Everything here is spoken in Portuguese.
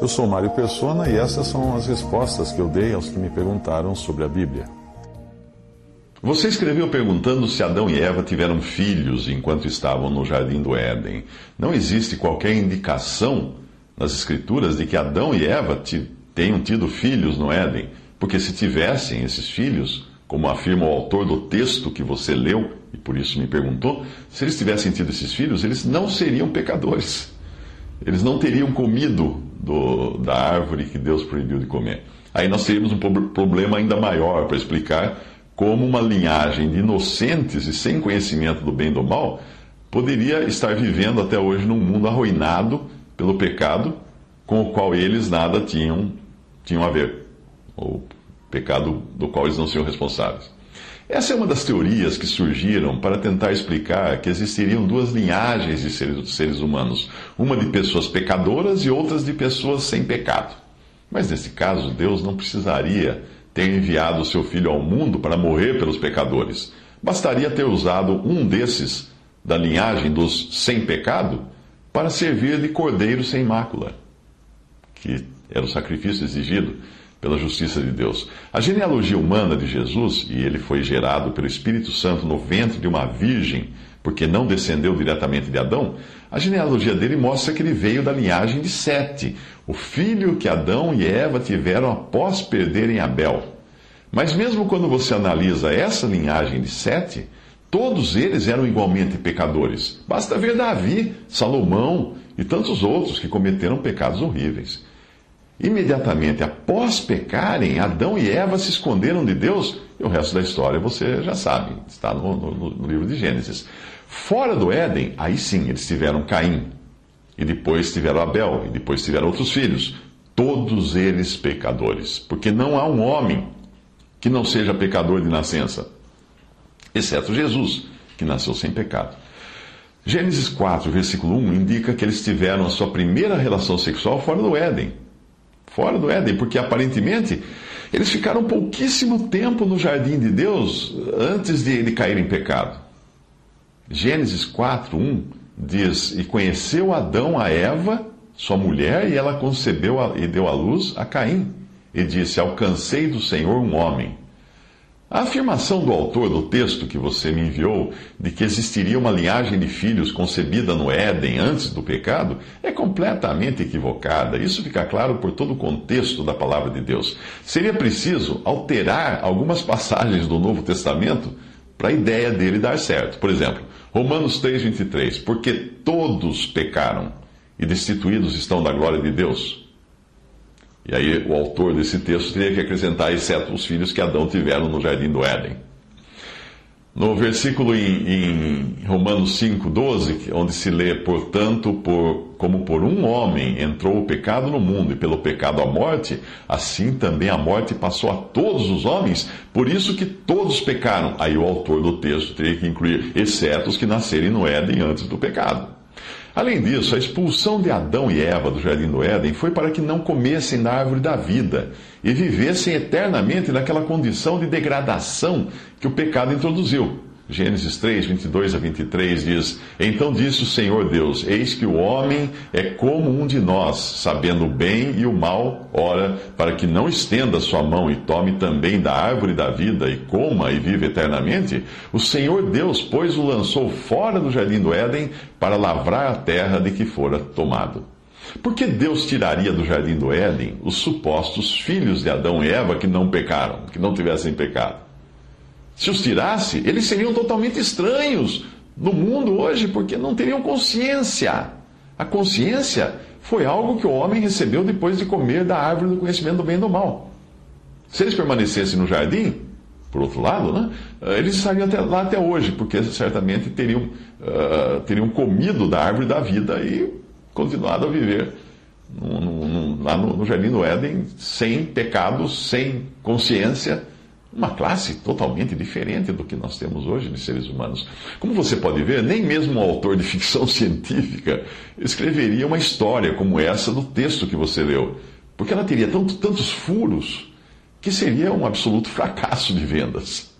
Eu sou Mário Persona e essas são as respostas que eu dei aos que me perguntaram sobre a Bíblia. Você escreveu perguntando se Adão e Eva tiveram filhos enquanto estavam no jardim do Éden. Não existe qualquer indicação nas Escrituras de que Adão e Eva tenham tido filhos no Éden, porque se tivessem esses filhos, como afirma o autor do texto que você leu e por isso me perguntou, se eles tivessem tido esses filhos, eles não seriam pecadores. Eles não teriam comido do, da árvore que Deus proibiu de comer. Aí nós teríamos um problema ainda maior para explicar como uma linhagem de inocentes e sem conhecimento do bem e do mal poderia estar vivendo até hoje num mundo arruinado pelo pecado com o qual eles nada tinham, tinham a ver, ou pecado do qual eles não seriam responsáveis. Essa é uma das teorias que surgiram para tentar explicar que existiriam duas linhagens de seres, seres humanos, uma de pessoas pecadoras e outras de pessoas sem pecado. Mas nesse caso, Deus não precisaria ter enviado o seu filho ao mundo para morrer pelos pecadores. Bastaria ter usado um desses, da linhagem dos sem pecado, para servir de cordeiro sem mácula, que era o sacrifício exigido pela justiça de Deus. A genealogia humana de Jesus, e ele foi gerado pelo Espírito Santo no ventre de uma virgem, porque não descendeu diretamente de Adão, a genealogia dele mostra que ele veio da linhagem de Sete, o filho que Adão e Eva tiveram após perderem Abel. Mas mesmo quando você analisa essa linhagem de Sete, todos eles eram igualmente pecadores. Basta ver Davi, Salomão e tantos outros que cometeram pecados horríveis. Imediatamente após pecarem, Adão e Eva se esconderam de Deus, e o resto da história você já sabe, está no, no, no livro de Gênesis. Fora do Éden, aí sim, eles tiveram Caim, e depois tiveram Abel, e depois tiveram outros filhos, todos eles pecadores, porque não há um homem que não seja pecador de nascença, exceto Jesus, que nasceu sem pecado. Gênesis 4, versículo 1 indica que eles tiveram a sua primeira relação sexual fora do Éden fora do Éden, porque aparentemente eles ficaram pouquíssimo tempo no jardim de Deus antes de, de cair em pecado. Gênesis 4, 1 diz: E conheceu Adão a Eva, sua mulher, e ela concebeu e deu à luz a Caim. E disse: Alcancei do Senhor um homem. A afirmação do autor do texto que você me enviou, de que existiria uma linhagem de filhos concebida no Éden antes do pecado, é completamente equivocada. Isso fica claro por todo o contexto da palavra de Deus. Seria preciso alterar algumas passagens do Novo Testamento para a ideia dele dar certo. Por exemplo, Romanos 3,23: Porque todos pecaram e destituídos estão da glória de Deus. E aí o autor desse texto teria que acrescentar, exceto os filhos que Adão tiveram no jardim do Éden. No versículo em, em Romanos 5,12, onde se lê, portanto, por, como por um homem entrou o pecado no mundo, e pelo pecado a morte, assim também a morte passou a todos os homens, por isso que todos pecaram. Aí o autor do texto teria que incluir, exceto os que nascerem no Éden antes do pecado. Além disso, a expulsão de Adão e Eva do jardim do Éden foi para que não comessem da árvore da vida e vivessem eternamente naquela condição de degradação que o pecado introduziu. Gênesis 3, 22 a 23 diz: Então disse o Senhor Deus: Eis que o homem é como um de nós, sabendo o bem e o mal, ora, para que não estenda sua mão e tome também da árvore da vida e coma e viva eternamente, o Senhor Deus, pois, o lançou fora do jardim do Éden para lavrar a terra de que fora tomado. Por que Deus tiraria do jardim do Éden os supostos filhos de Adão e Eva que não pecaram, que não tivessem pecado? Se os tirasse, eles seriam totalmente estranhos no mundo hoje, porque não teriam consciência. A consciência foi algo que o homem recebeu depois de comer da árvore do conhecimento do bem e do mal. Se eles permanecessem no jardim, por outro lado, né, eles estariam até, lá até hoje, porque certamente teriam, uh, teriam comido da árvore da vida e continuado a viver no, no, lá no, no jardim do Éden, sem pecado, sem consciência uma classe totalmente diferente do que nós temos hoje de seres humanos. Como você pode ver, nem mesmo um autor de ficção científica escreveria uma história como essa no texto que você leu, porque ela teria tanto, tantos furos que seria um absoluto fracasso de vendas.